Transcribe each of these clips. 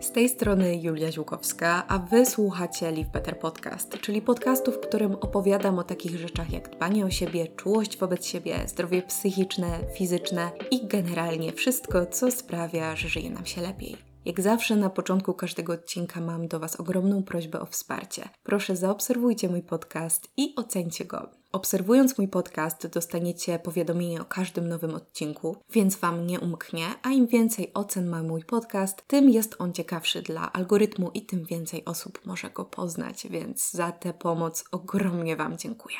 Z tej strony Julia Ziłkowska, a Wy słuchacie Live Better Podcast, czyli podcastu, w którym opowiadam o takich rzeczach jak dbanie o siebie, czułość wobec siebie, zdrowie psychiczne, fizyczne i generalnie wszystko, co sprawia, że żyje nam się lepiej. Jak zawsze na początku każdego odcinka mam do Was ogromną prośbę o wsparcie. Proszę zaobserwujcie mój podcast i ocencie go. Obserwując mój podcast, dostaniecie powiadomienie o każdym nowym odcinku, więc Wam nie umknie, a im więcej ocen ma mój podcast, tym jest on ciekawszy dla algorytmu i tym więcej osób może go poznać, więc za tę pomoc ogromnie Wam dziękuję.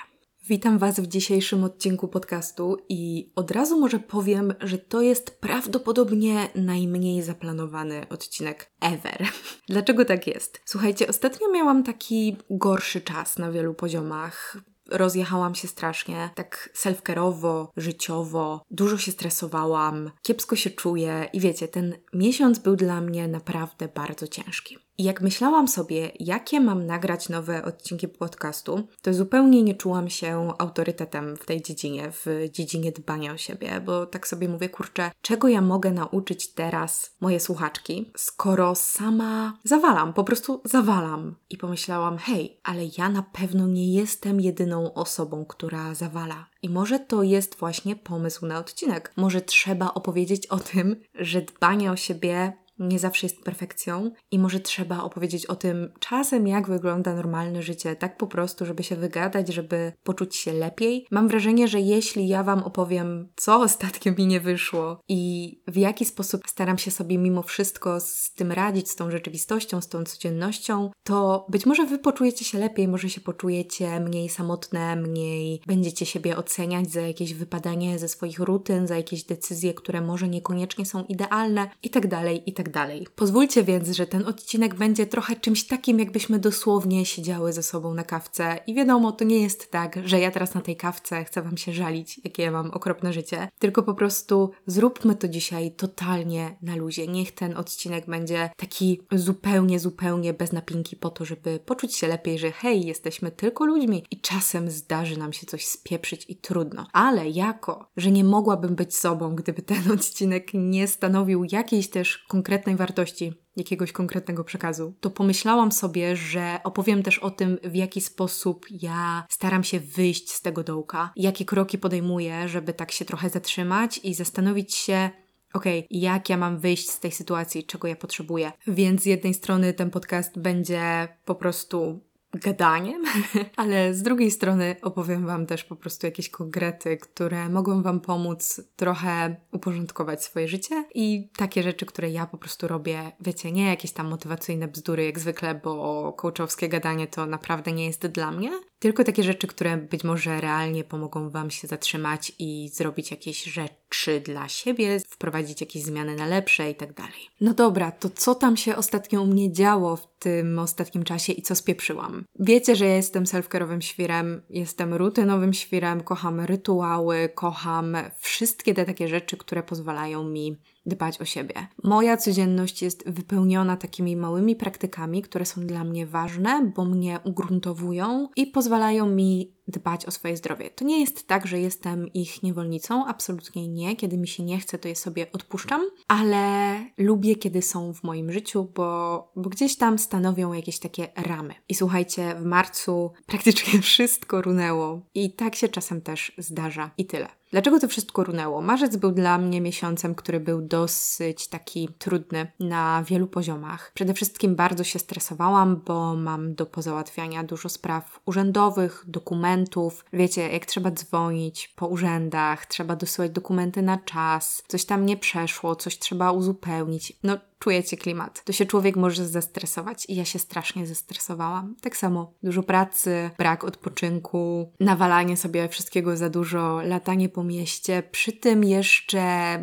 Witam Was w dzisiejszym odcinku podcastu i od razu może powiem, że to jest prawdopodobnie najmniej zaplanowany odcinek ever. Dlaczego tak jest? Słuchajcie, ostatnio miałam taki gorszy czas na wielu poziomach rozjechałam się strasznie, tak self-care'owo, życiowo, dużo się stresowałam, kiepsko się czuję i wiecie, ten miesiąc był dla mnie naprawdę bardzo ciężki. I jak myślałam sobie, jakie mam nagrać nowe odcinki podcastu, to zupełnie nie czułam się autorytetem w tej dziedzinie, w dziedzinie dbania o siebie, bo tak sobie mówię, kurczę, czego ja mogę nauczyć teraz moje słuchaczki, skoro sama zawalam, po prostu zawalam. I pomyślałam, hej, ale ja na pewno nie jestem jedyną osobą, która zawala. I może to jest właśnie pomysł na odcinek. Może trzeba opowiedzieć o tym, że dbanie o siebie nie zawsze jest perfekcją i może trzeba opowiedzieć o tym czasem, jak wygląda normalne życie, tak po prostu, żeby się wygadać, żeby poczuć się lepiej. Mam wrażenie, że jeśli ja Wam opowiem, co ostatnio mi nie wyszło i w jaki sposób staram się sobie mimo wszystko z tym radzić, z tą rzeczywistością, z tą codziennością, to być może Wy poczujecie się lepiej, może się poczujecie mniej samotne, mniej będziecie siebie oceniać za jakieś wypadanie ze swoich rutyn, za jakieś decyzje, które może niekoniecznie są idealne i tak dalej, i tak dalej. Pozwólcie więc, że ten odcinek będzie trochę czymś takim, jakbyśmy dosłownie siedziały ze sobą na kawce. I wiadomo, to nie jest tak, że ja teraz na tej kawce chcę Wam się żalić, jakie ja mam okropne życie, tylko po prostu zróbmy to dzisiaj totalnie na luzie. Niech ten odcinek będzie taki zupełnie, zupełnie bez napinki po to, żeby poczuć się lepiej, że hej, jesteśmy tylko ludźmi i czasem zdarzy nam się coś spieprzyć i trudno. Ale jako, że nie mogłabym być sobą, gdyby ten odcinek nie stanowił jakiejś też konkretnej konkretnej wartości, jakiegoś konkretnego przekazu, to pomyślałam sobie, że opowiem też o tym, w jaki sposób ja staram się wyjść z tego dołka, jakie kroki podejmuję, żeby tak się trochę zatrzymać i zastanowić się, okay, jak ja mam wyjść z tej sytuacji, czego ja potrzebuję. Więc z jednej strony ten podcast będzie po prostu gadaniem, ale z drugiej strony opowiem Wam też po prostu jakieś konkrety, które mogą Wam pomóc trochę uporządkować swoje życie i takie rzeczy, które ja po prostu robię, wiecie, nie jakieś tam motywacyjne bzdury jak zwykle, bo coachowskie gadanie to naprawdę nie jest dla mnie, tylko takie rzeczy, które być może realnie pomogą Wam się zatrzymać i zrobić jakieś rzeczy dla siebie, wprowadzić jakieś zmiany na lepsze i tak dalej. No dobra, to co tam się ostatnio u mnie działo w tym ostatnim czasie i co spieprzyłam? Wiecie, że ja jestem self-care'owym świrem, jestem rutynowym świrem, kocham rytuały, kocham wszystkie te takie rzeczy, które pozwalają mi dbać o siebie. Moja codzienność jest wypełniona takimi małymi praktykami, które są dla mnie ważne, bo mnie ugruntowują i pozwalają mi dbać o swoje zdrowie. To nie jest tak, że jestem ich niewolnicą, absolutnie nie. Kiedy mi się nie chce, to je sobie odpuszczam, ale lubię, kiedy są w moim życiu, bo, bo gdzieś tam stanowią jakieś takie ramy. I słuchajcie, w marcu praktycznie wszystko runęło i tak się czasem też zdarza i tyle. Dlaczego to wszystko runęło? Marzec był dla mnie miesiącem, który był dosyć taki trudny na wielu poziomach. Przede wszystkim bardzo się stresowałam, bo mam do pozałatwiania dużo spraw urzędowych, dokumentów. Wiecie, jak trzeba dzwonić po urzędach, trzeba dosyłać dokumenty na czas, coś tam nie przeszło, coś trzeba uzupełnić. No, czujecie klimat. To się człowiek może zestresować i ja się strasznie zestresowałam. Tak samo dużo pracy, brak odpoczynku, nawalanie sobie wszystkiego za dużo, latanie po mieście, przy tym jeszcze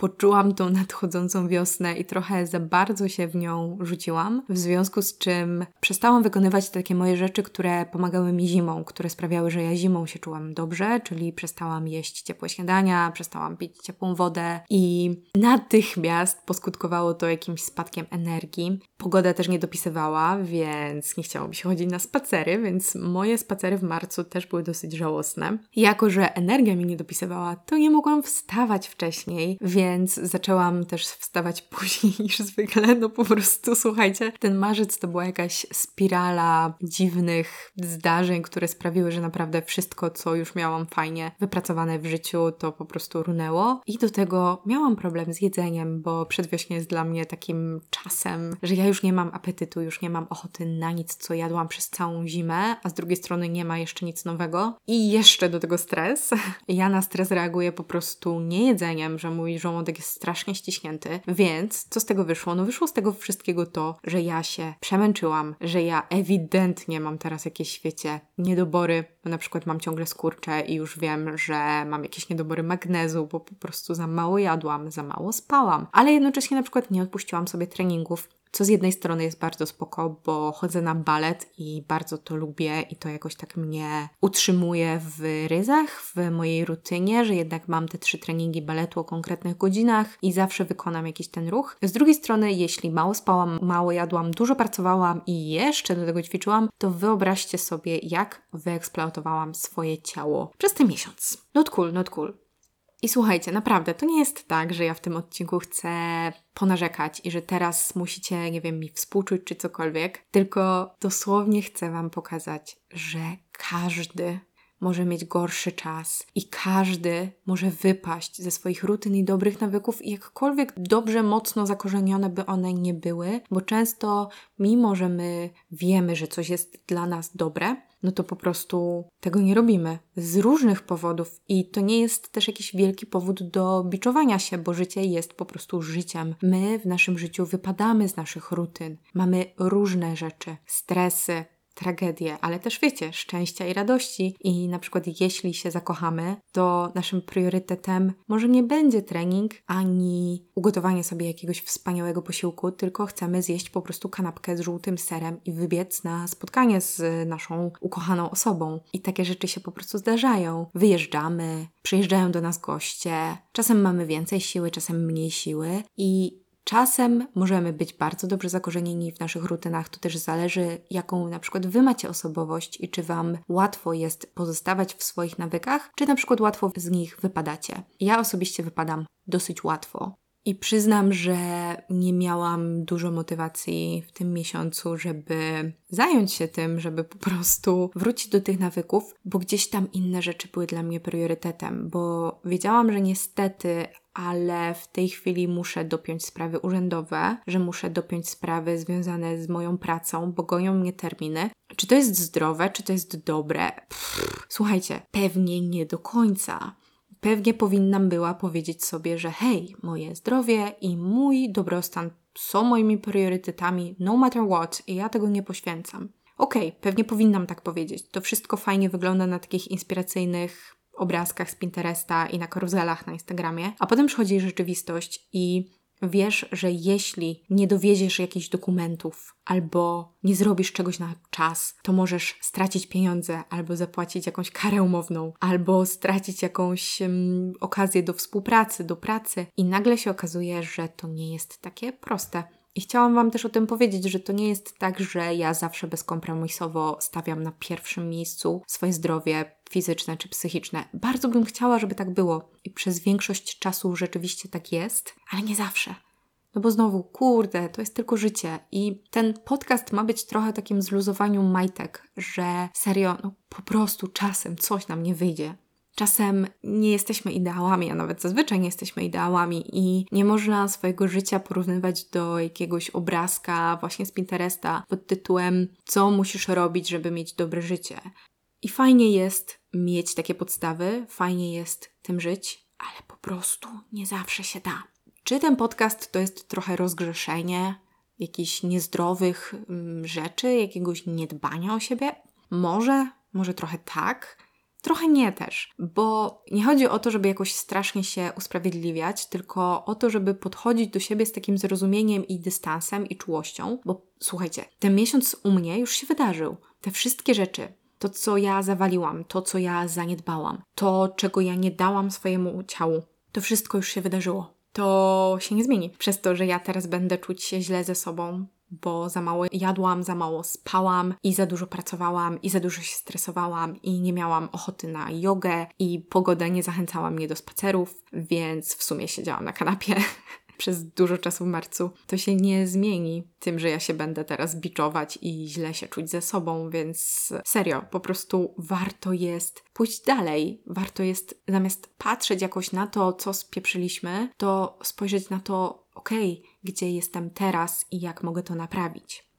poczułam tą nadchodzącą wiosnę i trochę za bardzo się w nią rzuciłam, w związku z czym przestałam wykonywać takie moje rzeczy, które pomagały mi zimą, które sprawiały, że ja zimą się czułam dobrze, czyli przestałam jeść ciepłe śniadania, przestałam pić ciepłą wodę i natychmiast poskutkowało to jakimś spadkiem energii. Pogoda też nie dopisywała, więc nie chciało mi się chodzić na spacery, więc moje spacery w marcu też były dosyć żałosne. Jako, że energia mi nie dopisywała, to nie mogłam wstawać wcześniej, więc więc zaczęłam też wstawać później niż zwykle. No po prostu, słuchajcie, ten marzec to była jakaś spirala dziwnych zdarzeń, które sprawiły, że naprawdę wszystko, co już miałam fajnie wypracowane w życiu, to po prostu runęło. I do tego miałam problem z jedzeniem, bo przedwiośnie jest dla mnie takim czasem, że ja już nie mam apetytu, już nie mam ochoty na nic, co jadłam przez całą zimę, a z drugiej strony nie ma jeszcze nic nowego. I jeszcze do tego stres. Ja na stres reaguję po prostu nie jedzeniem, że mój żołądek jest strasznie ściśnięty. Więc co z tego wyszło? No wyszło z tego wszystkiego to, że ja się przemęczyłam, że ja ewidentnie mam teraz jakieś, świecie niedobory, bo na przykład mam ciągle skurcze i już wiem, że mam jakieś niedobory magnezu, bo po prostu za mało jadłam, za mało spałam. Ale jednocześnie na przykład nie odpuściłam sobie treningów, co z jednej strony jest bardzo spoko, bo chodzę na balet i bardzo to lubię i to jakoś tak mnie utrzymuje w ryzach, w mojej rutynie, że jednak mam te trzy treningi baletu o konkretnych godzinach i zawsze wykonam jakiś ten ruch. Z drugiej strony, jeśli mało spałam, mało jadłam, dużo pracowałam i jeszcze do tego ćwiczyłam, to wyobraźcie sobie, jak wyeksploatowałam swoje ciało przez ten miesiąc. Not cool, not cool. I słuchajcie, naprawdę, to nie jest tak, że ja w tym odcinku chcę ponarzekać i że teraz musicie, nie wiem, mi współczuć czy cokolwiek, tylko dosłownie chcę Wam pokazać, że każdy może mieć gorszy czas i każdy może wypaść ze swoich rutyn i dobrych nawyków jakkolwiek dobrze, mocno zakorzenione by one nie były, bo często mimo, że my wiemy, że coś jest dla nas dobre, no to po prostu tego nie robimy z różnych powodów i to nie jest też jakiś wielki powód do biczowania się, bo życie jest po prostu życiem. My w naszym życiu wypadamy z naszych rutyn, mamy różne rzeczy, stresy, tragedie, ale też wiecie, szczęścia i radości. I na przykład jeśli się zakochamy, to naszym priorytetem może nie będzie trening ani ugotowanie sobie jakiegoś wspaniałego posiłku, tylko chcemy zjeść po prostu kanapkę z żółtym serem i wybiec na spotkanie z naszą ukochaną osobą. I takie rzeczy się po prostu zdarzają. Wyjeżdżamy, przyjeżdżają do nas goście, czasem mamy więcej siły, czasem mniej siły i Czasem możemy być bardzo dobrze zakorzenieni w naszych rutynach, to też zależy, jaką na przykład Wy macie osobowość i czy Wam łatwo jest pozostawać w swoich nawykach, czy na przykład łatwo z nich wypadacie. Ja osobiście wypadam dosyć łatwo. I przyznam, że nie miałam dużo motywacji w tym miesiącu, żeby zająć się tym, żeby po prostu wrócić do tych nawyków, bo gdzieś tam inne rzeczy były dla mnie priorytetem, bo wiedziałam, że niestety ale w tej chwili muszę dopiąć sprawy urzędowe, że muszę dopiąć sprawy związane z moją pracą, bo goją mnie terminy. Czy to jest zdrowe, czy to jest dobre? Pff, słuchajcie, pewnie nie do końca. Pewnie powinnam była powiedzieć sobie, że hej, moje zdrowie i mój dobrostan są moimi priorytetami, no matter what, i ja tego nie poświęcam. Okej, okay, pewnie powinnam tak powiedzieć. To wszystko fajnie wygląda na takich inspiracyjnych obrazkach z Pinteresta i na karuzelach na Instagramie, a potem przychodzi rzeczywistość i wiesz, że jeśli nie dowieziesz jakichś dokumentów albo nie zrobisz czegoś na czas, to możesz stracić pieniądze albo zapłacić jakąś karę umowną, albo stracić jakąś okazję do współpracy, do pracy i nagle się okazuje, że to nie jest takie proste. I chciałam Wam też o tym powiedzieć, że to nie jest tak, że ja zawsze bezkompromisowo stawiam na pierwszym miejscu swoje zdrowie fizyczne czy psychiczne. Bardzo bym chciała, żeby tak było i przez większość czasu rzeczywiście tak jest, ale nie zawsze. No bo znowu, kurde, to jest tylko życie. I ten podcast ma być trochę takim zluzowaniu majtek, że serio, no po prostu czasem coś nam nie wyjdzie. Czasem nie jesteśmy ideałami, a nawet zazwyczaj nie jesteśmy ideałami i nie można swojego życia porównywać do jakiegoś obrazka właśnie z Pinteresta pod tytułem Co musisz robić, żeby mieć dobre życie. I fajnie jest mieć takie podstawy, fajnie jest tym żyć, ale po prostu nie zawsze się da. Czy ten podcast to jest trochę rozgrzeszenie jakichś niezdrowych mm, rzeczy, jakiegoś niedbania o siebie? Może, może trochę tak Trochę nie też, bo nie chodzi o to, żeby jakoś strasznie się usprawiedliwiać, tylko o to, żeby podchodzić do siebie z takim zrozumieniem i dystansem i czułością, bo słuchajcie, ten miesiąc u mnie już się wydarzył. Te wszystkie rzeczy, to co ja zawaliłam, to co ja zaniedbałam, to czego ja nie dałam swojemu ciału, to wszystko już się wydarzyło. to się nie zmieni. Przez to, że ja teraz będę czuć się źle ze sobą, bo za mało jadłam, za mało spałam i za dużo pracowałam i za dużo się stresowałam i nie miałam ochoty na jogę i pogoda nie zachęcała mnie do spacerów, więc w sumie siedziałam na kanapie przez dużo czasu w marcu, to się nie zmieni tym, że ja się będę teraz biczować i źle się czuć ze sobą, więc serio, po prostu warto jest pójść dalej. Warto jest zamiast patrzeć jakoś na to, co spieprzyliśmy, to spojrzeć na to, okej, okay, gdzie jestem teraz i jak mogę to naprawić.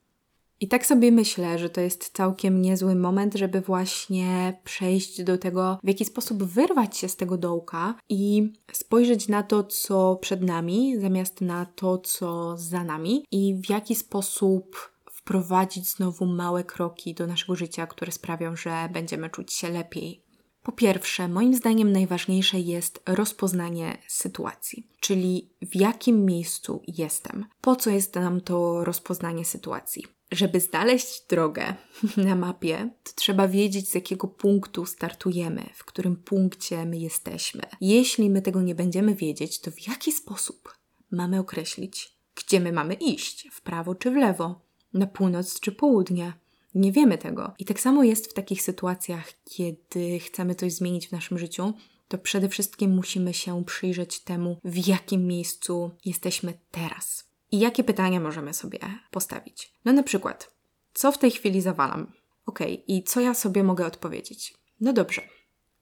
I tak sobie myślę, że to jest całkiem niezły moment, żeby właśnie przejść do tego, w jaki sposób wyrwać się z tego dołka i spojrzeć na to, co przed nami, zamiast na to, co za nami, i w jaki sposób wprowadzić znowu małe kroki do naszego życia, które sprawią, że będziemy czuć się lepiej. Po pierwsze, moim zdaniem najważniejsze jest rozpoznanie sytuacji, czyli w jakim miejscu jestem. Po co jest nam to rozpoznanie sytuacji? Żeby znaleźć drogę na mapie, to trzeba wiedzieć, z jakiego punktu startujemy, w którym punkcie my jesteśmy. Jeśli my tego nie będziemy wiedzieć, to w jaki sposób mamy określić, gdzie my mamy iść w prawo czy w lewo, na północ czy południe. Nie wiemy tego. I tak samo jest w takich sytuacjach, kiedy chcemy coś zmienić w naszym życiu, to przede wszystkim musimy się przyjrzeć temu, w jakim miejscu jesteśmy teraz. I jakie pytania możemy sobie postawić? No na przykład, co w tej chwili zawalam? Ok, i co ja sobie mogę odpowiedzieć? No dobrze,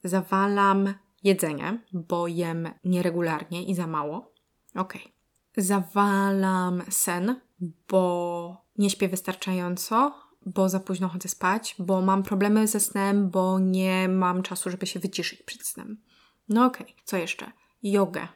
zawalam jedzenie, bo jem nieregularnie i za mało. Ok. Zawalam sen, bo nie śpię wystarczająco, bo za późno chodzę spać, bo mam problemy ze snem, bo nie mam czasu, żeby się wyciszyć przed snem. No okej, co jeszcze? Jogę,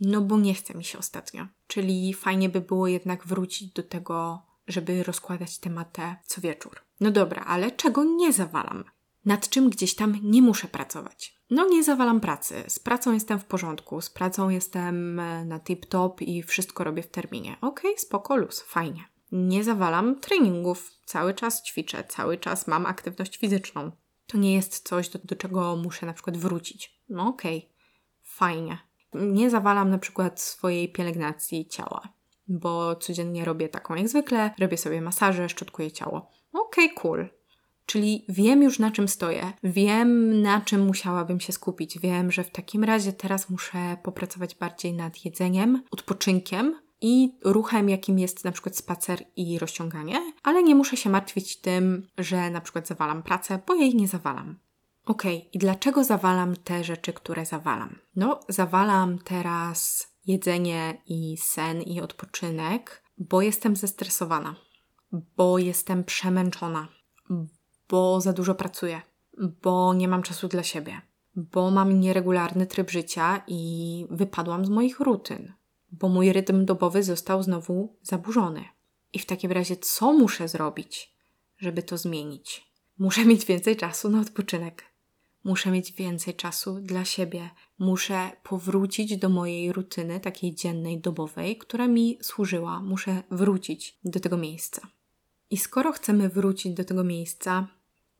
no bo nie chce mi się ostatnio. Czyli fajnie by było jednak wrócić do tego, żeby rozkładać tematę co wieczór. No dobra, ale czego nie zawalam? Nad czym gdzieś tam nie muszę pracować? No nie zawalam pracy. Z pracą jestem w porządku, z pracą jestem e, na tip-top i wszystko robię w terminie. Okej, okay, spoko, luz, fajnie. Nie zawalam treningów. Cały czas ćwiczę, cały czas mam aktywność fizyczną. To nie jest coś, do, do czego muszę na przykład wrócić. No okej, okay, fajnie nie zawalam na przykład swojej pielęgnacji ciała, bo codziennie robię taką jak zwykle, robię sobie masaże, szczotkuję ciało. Okej, okay, cool. Czyli wiem już na czym stoję, wiem na czym musiałabym się skupić, wiem, że w takim razie teraz muszę popracować bardziej nad jedzeniem, odpoczynkiem i ruchem, jakim jest na przykład spacer i rozciąganie, ale nie muszę się martwić tym, że na przykład zawalam pracę, bo jej nie zawalam. Okej, okay. i dlaczego zawalam te rzeczy, które zawalam? No, zawalam teraz jedzenie i sen i odpoczynek, bo jestem zestresowana, bo jestem przemęczona, bo za dużo pracuję, bo nie mam czasu dla siebie, bo mam nieregularny tryb życia i wypadłam z moich rutyn, bo mój rytm dobowy został znowu zaburzony. I w takim razie, co muszę zrobić, żeby to zmienić? Muszę mieć więcej czasu na odpoczynek. Muszę mieć więcej czasu dla siebie. Muszę powrócić do mojej rutyny, takiej dziennej, dobowej, która mi służyła. Muszę wrócić do tego miejsca. I skoro chcemy wrócić do tego miejsca,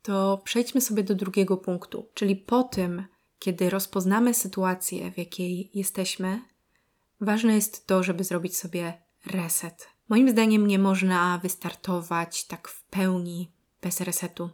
to przejdźmy sobie do drugiego punktu, czyli po tym, kiedy rozpoznamy sytuację, w jakiej jesteśmy, ważne jest to, żeby zrobić sobie reset. Moim zdaniem nie można wystartować tak w pełni bez resetu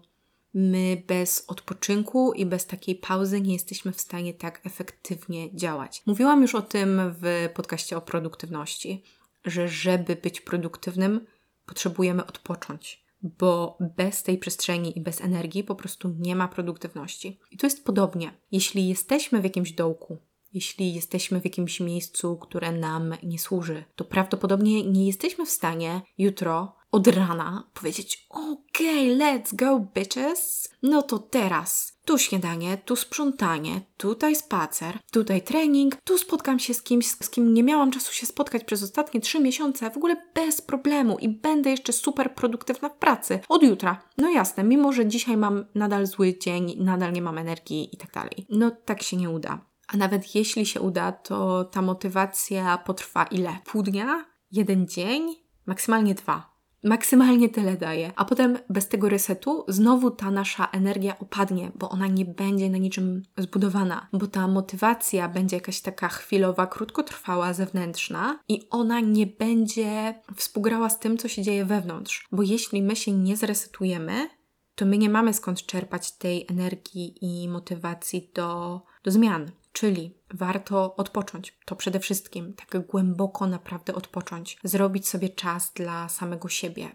my bez odpoczynku i bez takiej pauzy nie jesteśmy w stanie tak efektywnie działać. Mówiłam już o tym w podcaście o produktywności, że żeby być produktywnym, potrzebujemy odpocząć, bo bez tej przestrzeni i bez energii po prostu nie ma produktywności. I tu jest podobnie. Jeśli jesteśmy w jakimś dołku, jeśli jesteśmy w jakimś miejscu, które nam nie służy, to prawdopodobnie nie jesteśmy w stanie jutro od rana powiedzieć: Okej, let's go, bitches. No to teraz tu śniadanie, tu sprzątanie, tutaj spacer, tutaj trening, tu spotkam się z kimś, z kim nie miałam czasu się spotkać przez ostatnie trzy miesiące, w ogóle bez problemu i będę jeszcze super produktywna w pracy od jutra. No jasne, mimo że dzisiaj mam nadal zły dzień, nadal nie mam energii i tak dalej. No tak się nie uda. A nawet jeśli się uda, to ta motywacja potrwa ile? Pół dnia? Jeden dzień? Maksymalnie dwa maksymalnie tyle daje, a potem bez tego resetu znowu ta nasza energia opadnie, bo ona nie będzie na niczym zbudowana, bo ta motywacja będzie jakaś taka chwilowa, krótkotrwała, zewnętrzna i ona nie będzie współgrała z tym, co się dzieje wewnątrz, bo jeśli my się nie zresetujemy, to my nie mamy skąd czerpać tej energii i motywacji do, do zmian. Czyli warto odpocząć. To przede wszystkim tak głęboko naprawdę odpocząć. Zrobić sobie czas dla samego siebie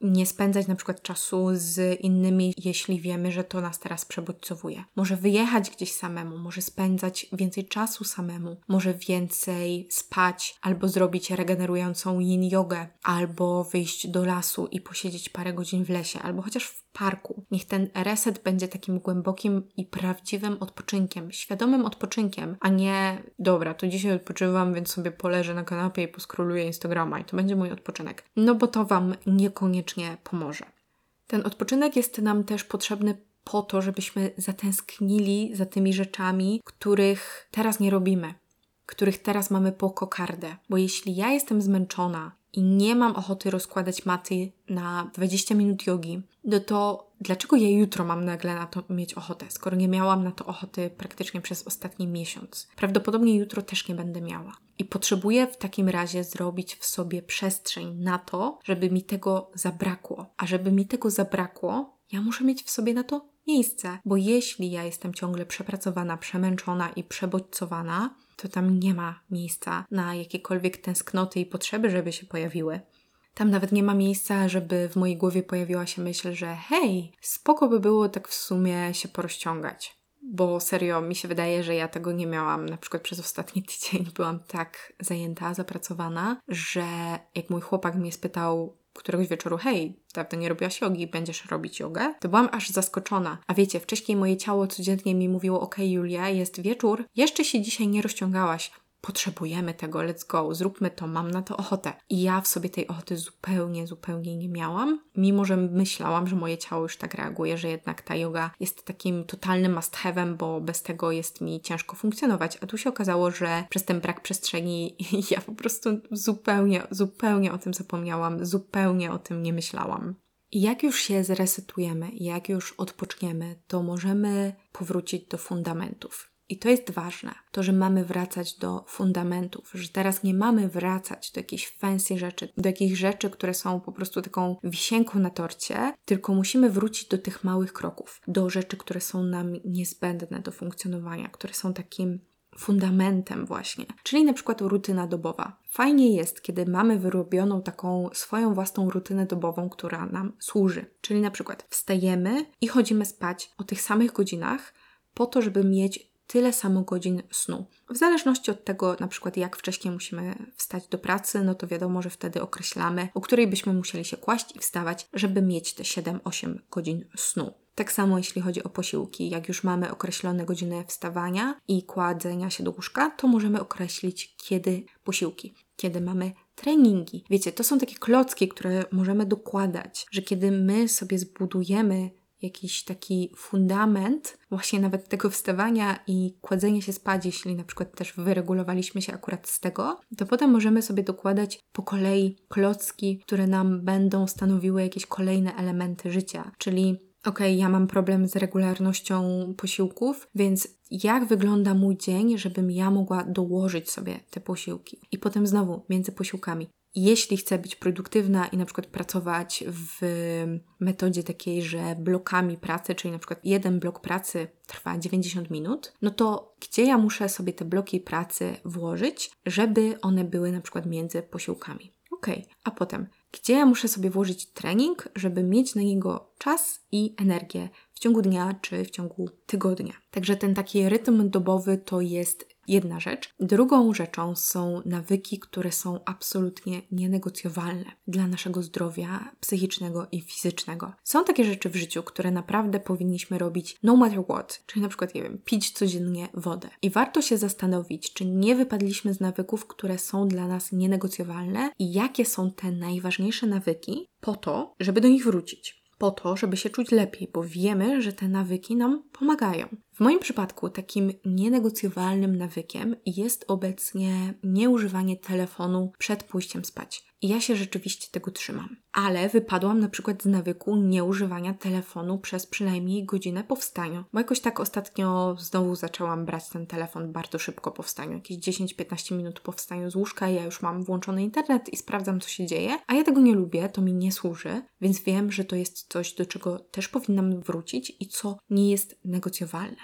nie spędzać na przykład czasu z innymi, jeśli wiemy, że to nas teraz przebodźcowuje. Może wyjechać gdzieś samemu, może spędzać więcej czasu samemu, może więcej spać, albo zrobić regenerującą yin jogę, albo wyjść do lasu i posiedzieć parę godzin w lesie, albo chociaż w parku. Niech ten reset będzie takim głębokim i prawdziwym odpoczynkiem, świadomym odpoczynkiem, a nie dobra, to dzisiaj odpoczywam, więc sobie poleżę na kanapie i poskroluję Instagrama i to będzie mój odpoczynek. No bo to Wam niekoniecznie pomoże. Ten odpoczynek jest nam też potrzebny po to, żebyśmy zatęsknili za tymi rzeczami, których teraz nie robimy, których teraz mamy po kokardę. Bo jeśli ja jestem zmęczona i nie mam ochoty rozkładać maty na 20 minut jogi, no to dlaczego ja jutro mam nagle na to mieć ochotę, skoro nie miałam na to ochoty praktycznie przez ostatni miesiąc? Prawdopodobnie jutro też nie będę miała. I potrzebuję w takim razie zrobić w sobie przestrzeń na to, żeby mi tego zabrakło. A żeby mi tego zabrakło, ja muszę mieć w sobie na to miejsce, bo jeśli ja jestem ciągle przepracowana, przemęczona i przebodźcowana, to tam nie ma miejsca na jakiekolwiek tęsknoty i potrzeby, żeby się pojawiły. Tam nawet nie ma miejsca, żeby w mojej głowie pojawiła się myśl, że hej, spoko by było tak w sumie się porozciągać. Bo serio, mi się wydaje, że ja tego nie miałam. Na przykład przez ostatni tydzień byłam tak zajęta, zapracowana, że jak mój chłopak mnie spytał, któregoś wieczoru, hej, dawno nie robiłaś jogi, będziesz robić jogę? To byłam aż zaskoczona. A wiecie, wcześniej moje ciało codziennie mi mówiło, ok Julia, jest wieczór, jeszcze się dzisiaj nie rozciągałaś potrzebujemy tego, let's go, zróbmy to, mam na to ochotę. I ja w sobie tej ochoty zupełnie, zupełnie nie miałam, mimo że myślałam, że moje ciało już tak reaguje, że jednak ta yoga jest takim totalnym must have'em, bo bez tego jest mi ciężko funkcjonować. A tu się okazało, że przez ten brak przestrzeni ja po prostu zupełnie, zupełnie o tym zapomniałam, zupełnie o tym nie myślałam. Jak już się zresetujemy, jak już odpoczniemy, to możemy powrócić do fundamentów. I to jest ważne, to, że mamy wracać do fundamentów, że teraz nie mamy wracać do jakichś fancy rzeczy, do jakichś rzeczy, które są po prostu taką wisienką na torcie, tylko musimy wrócić do tych małych kroków, do rzeczy, które są nam niezbędne do funkcjonowania, które są takim fundamentem właśnie, czyli na przykład rutyna dobowa. Fajnie jest, kiedy mamy wyrobioną taką swoją własną rutynę dobową, która nam służy. Czyli na przykład wstajemy i chodzimy spać o tych samych godzinach po to, żeby mieć tyle samo godzin snu. W zależności od tego, na przykład jak wcześniej musimy wstać do pracy, no to wiadomo, że wtedy określamy, o której byśmy musieli się kłaść i wstawać, żeby mieć te 7-8 godzin snu. Tak samo jeśli chodzi o posiłki. Jak już mamy określone godziny wstawania i kładzenia się do łóżka, to możemy określić, kiedy posiłki, kiedy mamy treningi. Wiecie, to są takie klocki, które możemy dokładać, że kiedy my sobie zbudujemy jakiś taki fundament właśnie nawet tego wstawania i kładzenia się spać, jeśli na przykład też wyregulowaliśmy się akurat z tego, to potem możemy sobie dokładać po kolei klocki, które nam będą stanowiły jakieś kolejne elementy życia, czyli ok, ja mam problem z regularnością posiłków, więc jak wygląda mój dzień, żebym ja mogła dołożyć sobie te posiłki? I potem znowu między posiłkami jeśli chcę być produktywna i na przykład pracować w metodzie takiej, że blokami pracy, czyli na przykład jeden blok pracy trwa 90 minut, no to gdzie ja muszę sobie te bloki pracy włożyć, żeby one były na przykład między posiłkami? Ok, a potem gdzie ja muszę sobie włożyć trening, żeby mieć na niego czas i energię w ciągu dnia czy w ciągu tygodnia. Także ten taki rytm dobowy to jest jedna rzecz. Drugą rzeczą są nawyki, które są absolutnie nienegocjowalne dla naszego zdrowia psychicznego i fizycznego. Są takie rzeczy w życiu, które naprawdę powinniśmy robić no matter what, czyli na przykład, nie wiem, pić codziennie wodę. I warto się zastanowić, czy nie wypadliśmy z nawyków, które są dla nas nienegocjowalne i jakie są te najważniejsze nawyki po to, żeby do nich wrócić po to, żeby się czuć lepiej, bo wiemy, że te nawyki nam pomagają. W moim przypadku takim nienegocjowalnym nawykiem jest obecnie nieużywanie telefonu przed pójściem spać. I ja się rzeczywiście tego trzymam. Ale wypadłam na przykład z nawyku nieużywania telefonu przez przynajmniej godzinę po wstaniu. Bo jakoś tak ostatnio znowu zaczęłam brać ten telefon bardzo szybko po wstaniu. Jakieś 10-15 minut po wstaniu z łóżka ja już mam włączony internet i sprawdzam, co się dzieje. A ja tego nie lubię, to mi nie służy, więc wiem, że to jest coś, do czego też powinnam wrócić i co nie jest negocjowalne.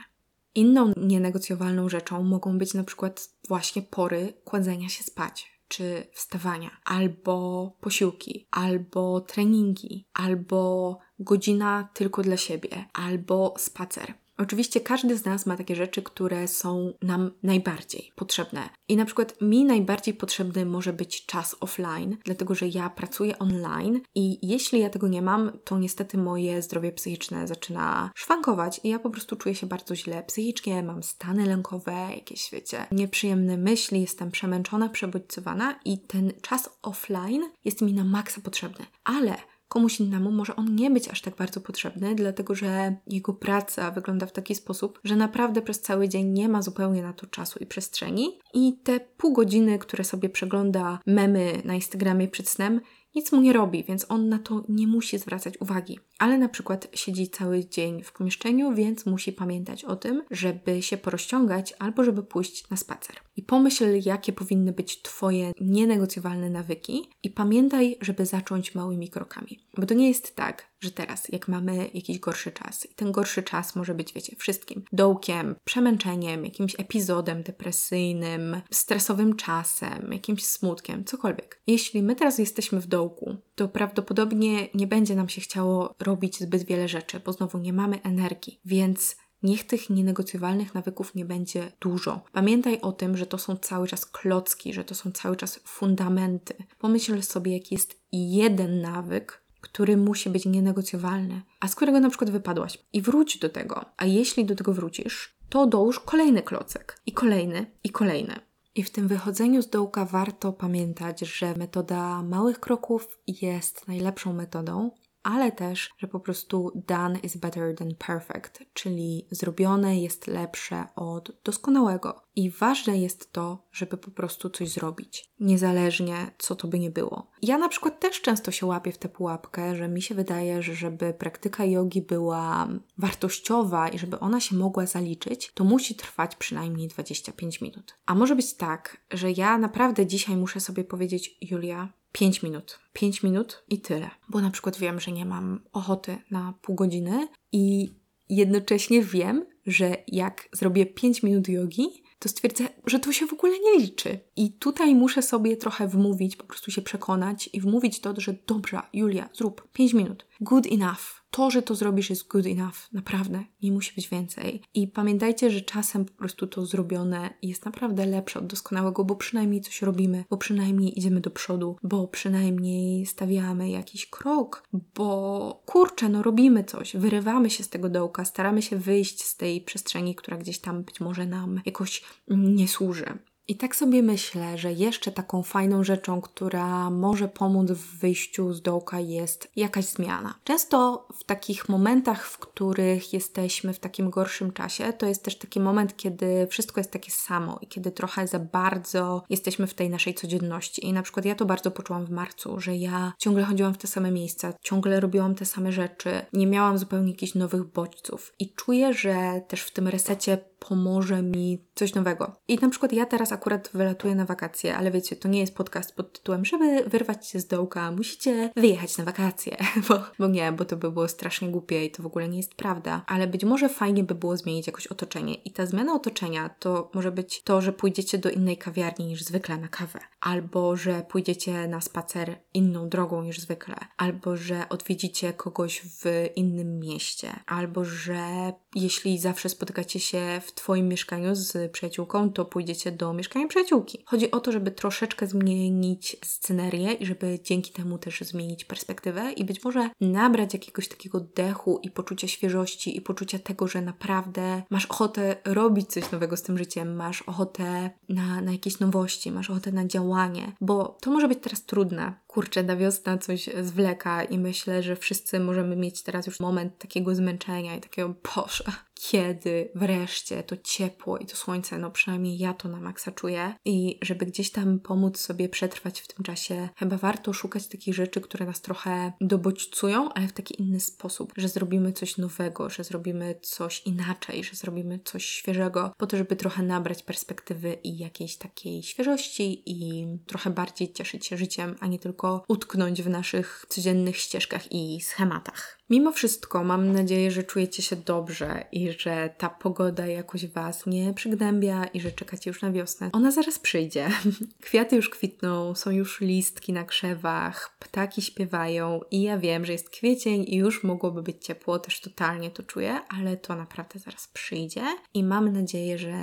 Inną nienegocjowalną rzeczą mogą być na przykład właśnie pory kładzenia się spać czy wstawania, albo posiłki, albo treningi, albo godzina tylko dla siebie, albo spacer. Oczywiście każdy z nas ma takie rzeczy, które są nam najbardziej potrzebne. I na przykład mi najbardziej potrzebny może być czas offline, dlatego że ja pracuję online i jeśli ja tego nie mam, to niestety moje zdrowie psychiczne zaczyna szwankować i ja po prostu czuję się bardzo źle psychicznie, mam stany lękowe, jakieś wiecie, nieprzyjemne myśli, jestem przemęczona, przebodźcowana i ten czas offline jest mi na maksa potrzebny. Ale komuś innemu może on nie być aż tak bardzo potrzebny, dlatego że jego praca wygląda w taki sposób, że naprawdę przez cały dzień nie ma zupełnie na to czasu i przestrzeni. I te pół godziny, które sobie przegląda memy na Instagramie przed snem, nic mu nie robi, więc on na to nie musi zwracać uwagi. Ale na przykład siedzi cały dzień w pomieszczeniu, więc musi pamiętać o tym, żeby się porozciągać albo żeby pójść na spacer. I pomyśl, jakie powinny być Twoje nienegocjowalne nawyki i pamiętaj, żeby zacząć małymi krokami. Bo to nie jest tak, że teraz, jak mamy jakiś gorszy czas, i ten gorszy czas może być, wiecie, wszystkim dołkiem, przemęczeniem, jakimś epizodem depresyjnym, stresowym czasem, jakimś smutkiem, cokolwiek. Jeśli my teraz jesteśmy w dołku, to prawdopodobnie nie będzie nam się chciało robić zbyt wiele rzeczy, bo znowu nie mamy energii, więc Niech tych nienegocjowalnych nawyków nie będzie dużo. Pamiętaj o tym, że to są cały czas klocki, że to są cały czas fundamenty. Pomyśl sobie, jaki jest jeden nawyk, który musi być nienegocjowalny, a z którego na przykład wypadłaś. I wróć do tego. A jeśli do tego wrócisz, to dołóż kolejny klocek i kolejny i kolejny. I w tym wychodzeniu z dołka warto pamiętać, że metoda małych kroków jest najlepszą metodą, ale też, że po prostu done is better than perfect, czyli zrobione jest lepsze od doskonałego. I ważne jest to, żeby po prostu coś zrobić, niezależnie co to by nie było. Ja na przykład też często się łapię w tę pułapkę, że mi się wydaje, że żeby praktyka jogi była wartościowa i żeby ona się mogła zaliczyć, to musi trwać przynajmniej 25 minut. A może być tak, że ja naprawdę dzisiaj muszę sobie powiedzieć, Julia, 5 minut. 5 minut i tyle. Bo na przykład wiem, że nie mam ochoty na pół godziny i jednocześnie wiem, że jak zrobię 5 minut jogi, to stwierdzę, że to się w ogóle nie liczy. I tutaj muszę sobie trochę wmówić, po prostu się przekonać i wmówić to, że dobra, Julia, zrób 5 minut. Good enough to, że to zrobisz, jest good enough. Naprawdę, nie musi być więcej. I pamiętajcie, że czasem po prostu to zrobione jest naprawdę lepsze od doskonałego, bo przynajmniej coś robimy, bo przynajmniej idziemy do przodu, bo przynajmniej stawiamy jakiś krok, bo kurczę, no robimy coś, wyrywamy się z tego dołka, staramy się wyjść z tej przestrzeni, która gdzieś tam być może nam jakoś nie służy. I tak sobie myślę, że jeszcze taką fajną rzeczą, która może pomóc w wyjściu z dołka jest jakaś zmiana. Często w takich momentach, w których jesteśmy w takim gorszym czasie, to jest też taki moment, kiedy wszystko jest takie samo i kiedy trochę za bardzo jesteśmy w tej naszej codzienności. I na przykład ja to bardzo poczułam w marcu, że ja ciągle chodziłam w te same miejsca, ciągle robiłam te same rzeczy, nie miałam zupełnie jakichś nowych bodźców. I czuję, że też w tym resecie pomoże mi coś nowego. I na przykład ja teraz akurat wylatuję na wakacje, ale wiecie, to nie jest podcast pod tytułem, żeby wyrwać się z dołka, musicie wyjechać na wakacje, bo, bo nie, bo to by było strasznie głupie i to w ogóle nie jest prawda. Ale być może fajnie by było zmienić jakoś otoczenie. I ta zmiana otoczenia to może być to, że pójdziecie do innej kawiarni niż zwykle na kawę, albo że pójdziecie na spacer inną drogą niż zwykle, albo że odwiedzicie kogoś w innym mieście, albo że jeśli zawsze spotykacie się w Twoim mieszkaniu z przyjaciółką, to pójdziecie do mieszkania przyjaciółki. Chodzi o to, żeby troszeczkę zmienić scenerię i żeby dzięki temu też zmienić perspektywę i być może nabrać jakiegoś takiego dechu i poczucia świeżości i poczucia tego, że naprawdę masz ochotę robić coś nowego z tym życiem, masz ochotę na, na jakieś nowości, masz ochotę na działanie, bo to może być teraz trudne, kurczę, na wiosna coś zwleka i myślę, że wszyscy możemy mieć teraz już moment takiego zmęczenia i takiego, boże, kiedy wreszcie to ciepło i to słońce, no przynajmniej ja to na maksa czuję. I żeby gdzieś tam pomóc sobie przetrwać w tym czasie, chyba warto szukać takich rzeczy, które nas trochę dobodźcują, ale w taki inny sposób, że zrobimy coś nowego, że zrobimy coś inaczej, że zrobimy coś świeżego, po to, żeby trochę nabrać perspektywy i jakiejś takiej świeżości i trochę bardziej cieszyć się życiem, a nie tylko utknąć w naszych codziennych ścieżkach i schematach. Mimo wszystko mam nadzieję, że czujecie się dobrze i że ta pogoda jakoś Was nie przygnębia i że czekacie już na wiosnę. Ona zaraz przyjdzie. Kwiaty już kwitną, są już listki na krzewach, ptaki śpiewają i ja wiem, że jest kwiecień i już mogłoby być ciepło, też totalnie to czuję, ale to naprawdę zaraz przyjdzie i mam nadzieję, że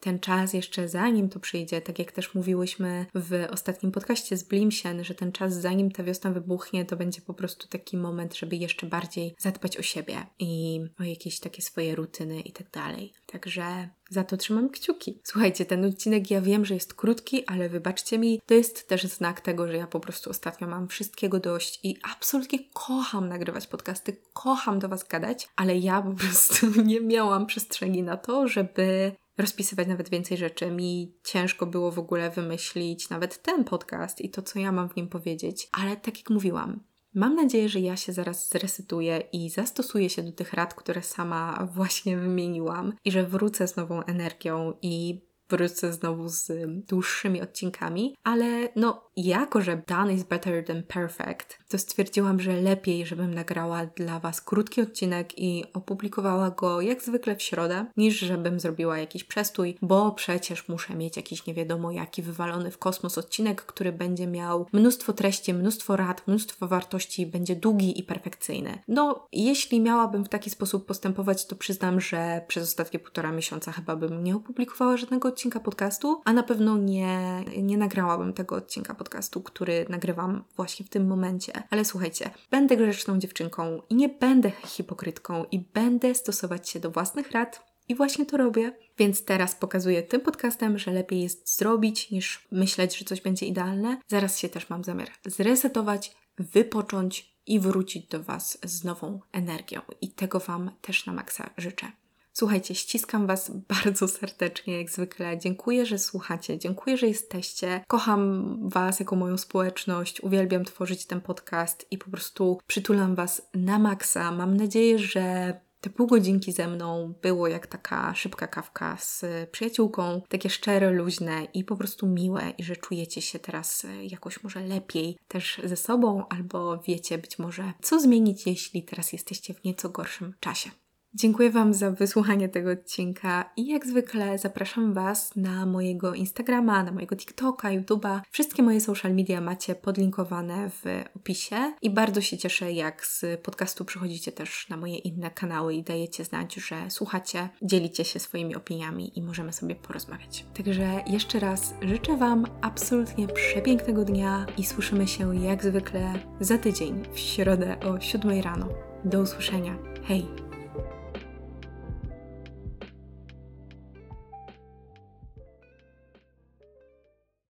ten czas jeszcze zanim to przyjdzie, tak jak też mówiłyśmy w ostatnim podcaście z Blimsien, że ten czas zanim ta wiosna wybuchnie, to będzie po prostu taki moment, żeby jeszcze bardziej zadbać o siebie i o jakieś takie swoje rutyny i tak dalej. Także za to trzymam kciuki. Słuchajcie, ten odcinek ja wiem, że jest krótki, ale wybaczcie mi, to jest też znak tego, że ja po prostu ostatnio mam wszystkiego dość i absolutnie kocham nagrywać podcasty, kocham do Was gadać, ale ja po prostu nie miałam przestrzeni na to, żeby rozpisywać nawet więcej rzeczy. Mi ciężko było w ogóle wymyślić nawet ten podcast i to, co ja mam w nim powiedzieć, ale tak jak mówiłam, Mam nadzieję, że ja się zaraz zresetuję i zastosuję się do tych rad, które sama właśnie wymieniłam, i że wrócę z nową energią i wrócę znowu z dłuższymi odcinkami, ale no, jako że done is better than perfect, to stwierdziłam, że lepiej, żebym nagrała dla Was krótki odcinek i opublikowała go jak zwykle w środę, niż żebym zrobiła jakiś przestój, bo przecież muszę mieć jakiś nie wiadomo jaki wywalony w kosmos odcinek, który będzie miał mnóstwo treści, mnóstwo rad, mnóstwo wartości, będzie długi i perfekcyjny. No, jeśli miałabym w taki sposób postępować, to przyznam, że przez ostatnie półtora miesiąca chyba bym nie opublikowała żadnego odcinka podcastu, a na pewno nie, nie nagrałabym tego odcinka podcastu, który nagrywam właśnie w tym momencie. Ale słuchajcie, będę grzeczną dziewczynką i nie będę hipokrytką i będę stosować się do własnych rad. I właśnie to robię, więc teraz pokazuję tym podcastem, że lepiej jest zrobić niż myśleć, że coś będzie idealne. Zaraz się też mam zamiar zresetować, wypocząć i wrócić do Was z nową energią. I tego Wam też na maksa życzę. Słuchajcie, ściskam Was bardzo serdecznie, jak zwykle. Dziękuję, że słuchacie, dziękuję, że jesteście. Kocham Was jako moją społeczność, uwielbiam tworzyć ten podcast i po prostu przytulam Was na maksa. Mam nadzieję, że te pół godzinki ze mną było jak taka szybka kawka z przyjaciółką, takie szczere, luźne i po prostu miłe i że czujecie się teraz jakoś może lepiej też ze sobą albo wiecie być może co zmienić, jeśli teraz jesteście w nieco gorszym czasie. Dziękuję Wam za wysłuchanie tego odcinka i jak zwykle zapraszam Was na mojego Instagrama, na mojego TikToka, YouTube'a. Wszystkie moje social media macie podlinkowane w opisie i bardzo się cieszę, jak z podcastu przychodzicie też na moje inne kanały i dajecie znać, że słuchacie, dzielicie się swoimi opiniami i możemy sobie porozmawiać. Także jeszcze raz życzę Wam absolutnie przepięknego dnia i słyszymy się jak zwykle za tydzień w środę o 7 rano. Do usłyszenia. Hej!